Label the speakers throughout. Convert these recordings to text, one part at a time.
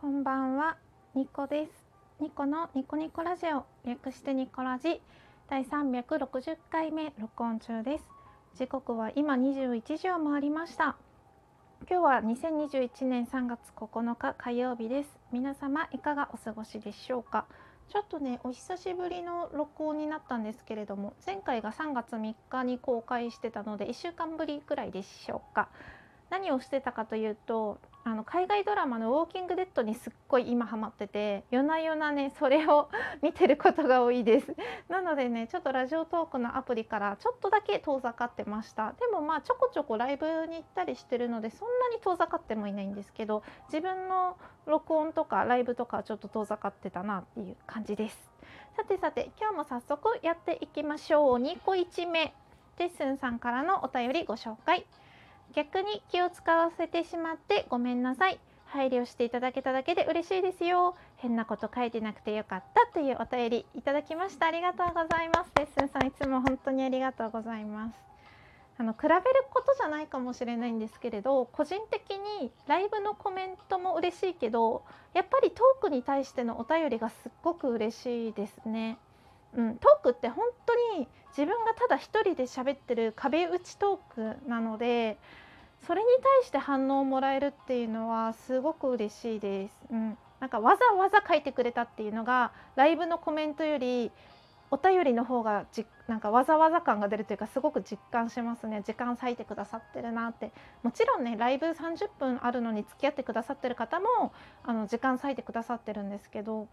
Speaker 1: こんばんは、ニコです。ニコのニコニコラジオ、略してニコラジ第360回目録音中です。時刻は今21時を回りました。今日は2021年3月9日火曜日です。皆様いかがお過ごしでしょうか？ちょっとねお久しぶりの録音になったんですけれども前回が3月3日に公開してたので1週間ぶりくらいでしょうか？何をしてたかというとあの海外ドラマの「ウォーキング・デッド」にすっごい今ハマってて夜な夜なねそれを 見てることが多いです。なのでねちょっとラジオトークのアプリからちょっとだけ遠ざかってました。でもまあちょこちょこライブに行ったりしてるのでそんなに遠ざかってもいないんですけど自分の録音とかライブとかちょっと遠ざかってたなっていう感じです。さてさて今日も早速やっていきましょう。2個1目テッスンさんからのお便りご紹介。逆に気を使わせてしまってごめんなさい。配慮していただけただけで嬉しいですよ。変なこと書いてなくてよかったというお便りいただきました。ありがとうございます。レッスンさんいつも本当にありがとうございます。あの比べることじゃないかもしれないんですけれど個人的にライブのコメントも嬉しいけどやっぱりトークに対してのお便りがすっごく嬉しいですね。うん、トークって本自分がただ一人で喋ってる壁打ちトークなのでそれに対して反応をもらえるっていうのはすごく嬉しいです。うん、なんかわざわざ書いてくれたっていうのがライブのコメントよりお便りの方がじなんかわざわざ感が出るというかすごく実感しますね。時間割いてくださってるなって。もちろんねライブ30分あるのに付き合ってくださってる方もあの時間割いてくださってるんですけど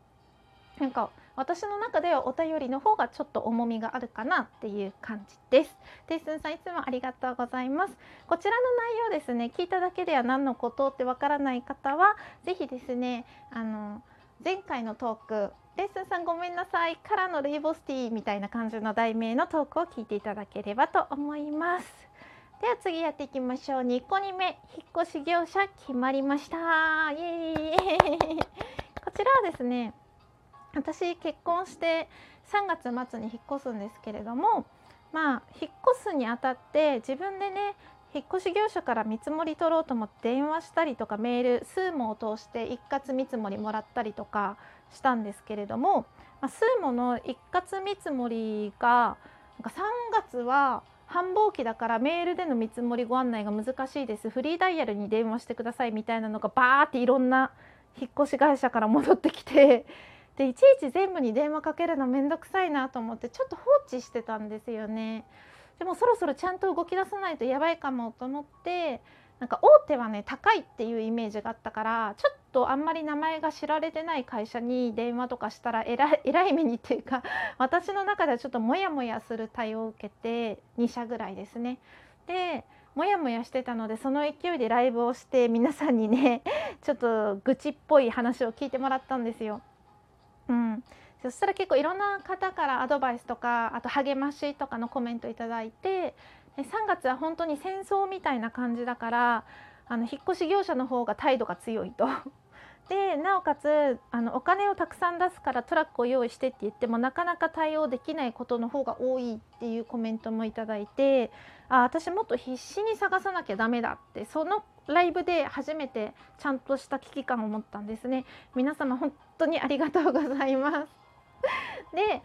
Speaker 1: なんか私の中ではお便りの方がちょっと重みがあるかなっていう感じです。テイスンさんいつもありがとうございます。こちらの内容ですね、聞いただけでは何のことってわからない方はぜひですね、あの前回のトークレッスンさんごめんなさいからのレイボスティーみたいな感じの題名のトークを聞いていただければと思います。では次やっていきましょう。2個目引っ越し業者決まりました。イエーイ こちらはですね。私結婚して3月末に引っ越すんですけれどもまあ引っ越すにあたって自分でね引っ越し業者から見積もり取ろうと思って電話したりとかメールスーモを通して一括見積もりもらったりとかしたんですけれども、まあ、スーモの一括見積もりがなんか3月は繁忙期だからメールでの見積もりご案内が難しいです。フリーダイヤルに電話してくださいみたいなのがバーっていろんな引っ越し会社から戻ってきてでいちいち全部に電話かけるの面倒くさいなと思ってちょっと放置してたんですよね。でもそろそろちゃんと動き出さないとやばいかもと思ってなんか大手はね高いっていうイメージがあったからちょっとあんまり名前が知られてない会社に電話とかしたらえらい えらい目にっていうか私の中ではちょっとモヤモヤする対応を受けて2社ぐらいですね。でモヤモヤしてたのでその勢いでライブをして皆さんにねちょっと愚痴っぽい話を聞いてもらったんですよ。うん、そしたら結構いろんな方からアドバイスとかあと励ましとかのコメントいただいて3月は本当に戦争みたいな感じだからあの引っ越し業者の方が態度が強いと。でなおかつあのお金をたくさん出すからトラックを用意してって言ってもなかなか対応できないことの方が多いっていうコメントもいただいてあ私もっと必死に探さなきゃダメだってそのライブで初めてちゃんとした危機感を持ったんですね。皆様本当にありがとうございます。で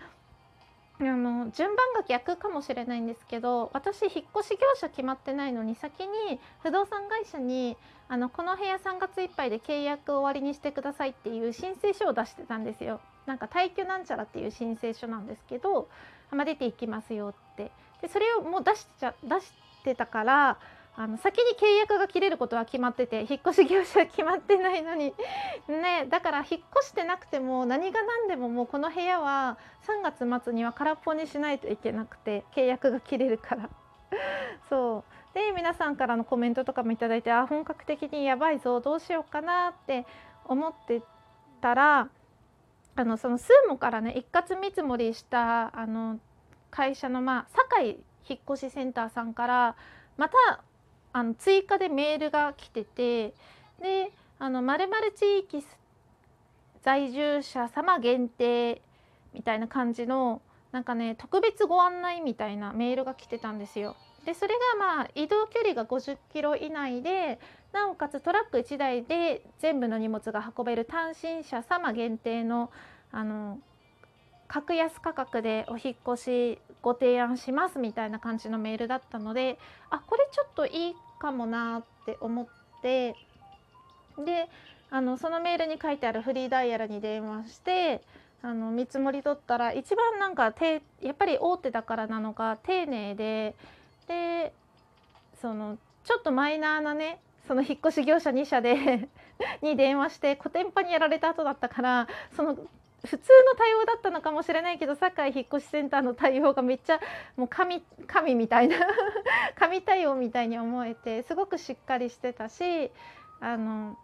Speaker 1: あの順番が逆かもしれないんですけど私引っ越し業者決まってないのに先に不動産会社にあのこの部屋3月いっぱいで契約終わりにしてくださいっていう申請書を出してたんですよ。なんか退去なんちゃらっていう申請書なんですけど、まあ、出ていきますよって。でそれをもう出しちゃ出してたからあの先に契約が切れることは決まってて引っ越し業者は決まってないのに。ねだから引っ越してなくても何が何でももうこの部屋は3月末には空っぽにしないといけなくて契約が切れるから。そう。で皆さんからのコメントとかも頂いてあ本格的にやばいぞどうしようかなって思ってたらあのそのスーモからね一括見積もりしたあの会社のまあ堺引っ越しセンターさんからまたあの追加でメールが来ててであの〇〇地域在住者様限定みたいな感じのなんかね特別ご案内みたいなメールが来てたんですよ。ででそれがまあ移動距離が50キロ以内でなおかつトラック1台で全部の荷物が運べる単身者様限定のあの格安価格でお引越しご提案しますみたいな感じのメールだったのであこれちょっといいかもなって思ってであのそのメールに書いてあるフリーダイヤルに電話してあの見積もり取ったら一番なんかてやっぱり大手だからなのか丁寧ででそのちょっとマイナーなねその引っ越し業者2社で に電話してコテンパにやられた後だったからその普通の対応だったのかもしれないけど堺引っ越しセンターの対応がめっちゃもう神神みたいな 神対応みたいに思えてすごくしっかりしてたしあの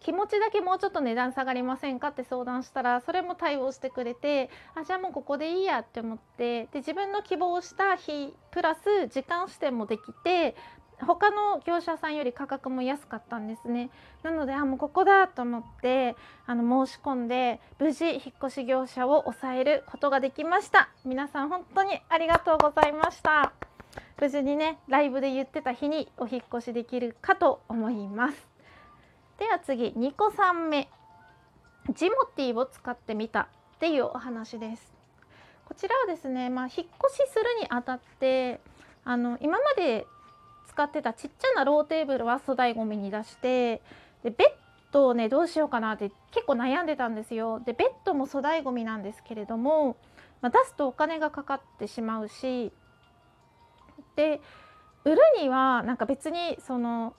Speaker 1: 気持ちだけもうちょっと値段下がりませんかって相談したらそれも対応してくれてあじゃあもうここでいいやって思ってで自分の希望した日プラス時間指定もできて他の業者さんより価格も安かったんですね。なのであもうここだと思ってあの申し込んで無事引っ越し業者を抑えることができました。皆さん本当にありがとうございました。無事にねライブで言ってた日にお引越しできるかと思います。では次2個3目。ジモティを使ってみたっていうお話です。こちらはですねまあ引っ越しするにあたってあの今まで使ってたちっちゃなローテーブルは粗大ごみに出してでベッドをねどうしようかなって結構悩んでたんですよ。でベッドも粗大ごみなんですけれども、まあ、出すとお金がかかってしまうしで売るにはなんか別にその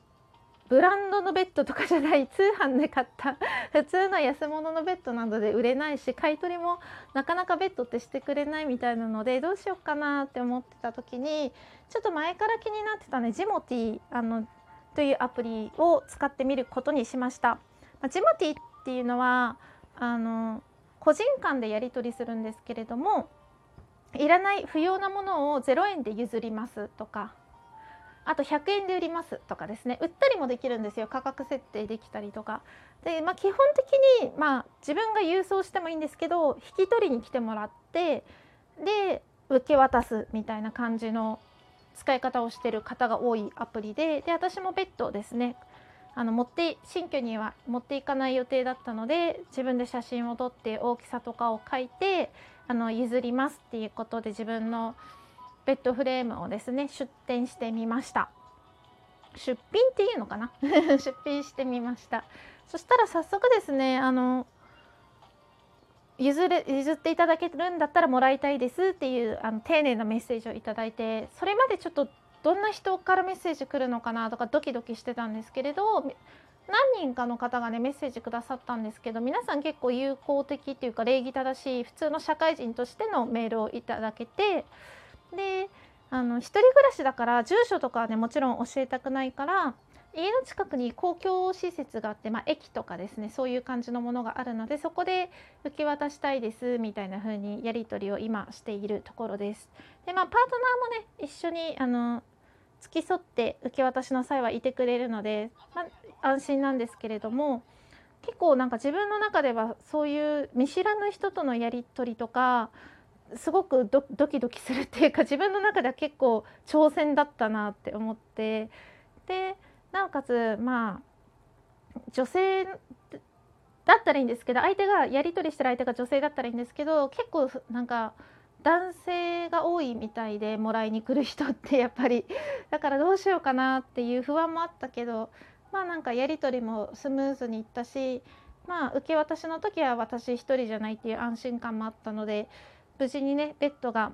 Speaker 1: ブランドのベッドとかじゃない 通販で買った 普通の安物のベッドなどで売れないし買い取りもなかなかベッドってしてくれないみたいなのでどうしようかなって思ってた時にちょっと前から気になってたねジモティあのというアプリを使ってみることにしました。ま、ジモティっていうのはあの個人間でやり取りするんですけれどもいらない不要なものを0円で譲りますとかあと100円で売りますとかですね。売ったりもできるんですよ。価格設定できたりとか。で、まあ、基本的に、まあ、自分が郵送してもいいんですけど引き取りに来てもらってで受け渡すみたいな感じの使い方をしてる方が多いアプリでで私も別途ですねあの持って新居には持っていかない予定だったので自分で写真を撮って大きさとかを書いてあの譲りますっていうことで自分のベッドフレームをですね出店してみました。出品っていうのかな？出品してみました。そしたら早速ですねあの譲れ譲っていただけるんだったらもらいたいですっていうあの丁寧なメッセージをいただいてそれまでちょっとどんな人からメッセージ来るのかなとかドキドキしてたんですけれど何人かの方がねメッセージくださったんですけど皆さん結構友好的っていうか礼儀正しい普通の社会人としてのメールをいただけてであの一人暮らしだから住所とかはねもちろん教えたくないから家の近くに公共施設があって、まあ、駅とかですねそういう感じのものがあるのでそこで受け渡したいですみたいな風にやり取りを今しているところです。でまあパートナーもね一緒にあの付き添って受け渡しの際はいてくれるので、まあ、安心なんですけれども結構なんか自分の中ではそういう見知らぬ人とのやり取りとかすごくドキドキするっていうか自分の中では結構挑戦だったなって思ってでなおかつまあ女性だったらいいんですけど相手がやり取りしてる相手が女性だったらいいんですけど結構なんか男性が多いみたいでもらいに来る人って やっぱり。だからどうしようかなっていう不安もあったけどまあなんかやり取りもスムーズにいったしまあ受け渡しの時は私一人じゃないっていう安心感もあったので無事にねベッドが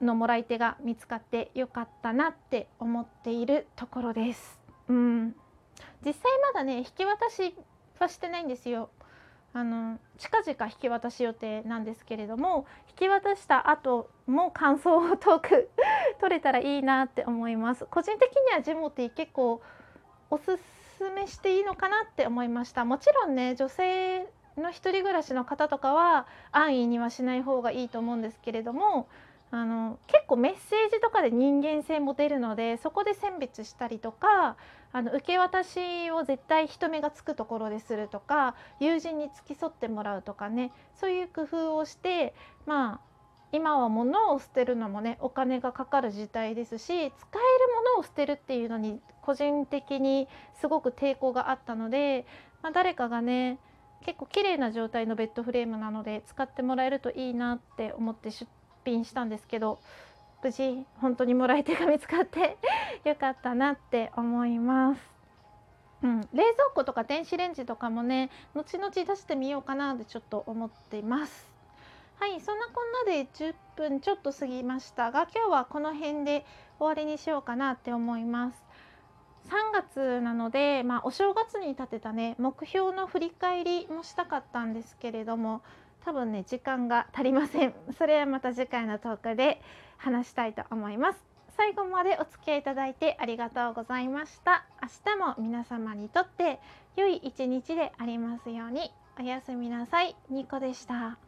Speaker 1: のもらい手が見つかってよかったなって思っているところです。うん、実際まだね引き渡しはしてないんですよ。あの近々引き渡し予定なんですけれども引き渡した後も感想をトーク取れたらいいなって思います個人的にはジモティ結構おすすめしていいのかなって思いましたもちろんね女性の一人暮らしの方とかは安易にはしない方がいいと思うんですけれどもあの結構メッセージとかで人間性も出るのでそこで選別したりとかあの受け渡しを絶対人目がつくところでするとか友人に付き添ってもらうとかねそういう工夫をしてまあ今は物を捨てるのもねお金がかかる時代ですし使えるものを捨てるっていうのに個人的にすごく抵抗があったので、まあ、誰かがね結構綺麗な状態のベッドフレームなので使ってもらえるといいなって思って出品したんですけど無事本当にもらい手が見つかって よかったなって思います。うん、冷蔵庫とか電子レンジとかもね後々出してみようかなってちょっと思っています。はいそんなこんなで10分ちょっと過ぎましたが今日はこの辺で終わりにしようかなって思います。3月なので、まあ、お正月に立てたね目標の振り返りもしたかったんですけれども多分ね時間が足りません。それはまた次回のトークで話したいと思います。最後までお付き合いいただいてありがとうございました。明日も皆様にとって良い一日でありますように。おやすみなさい。ニコでした。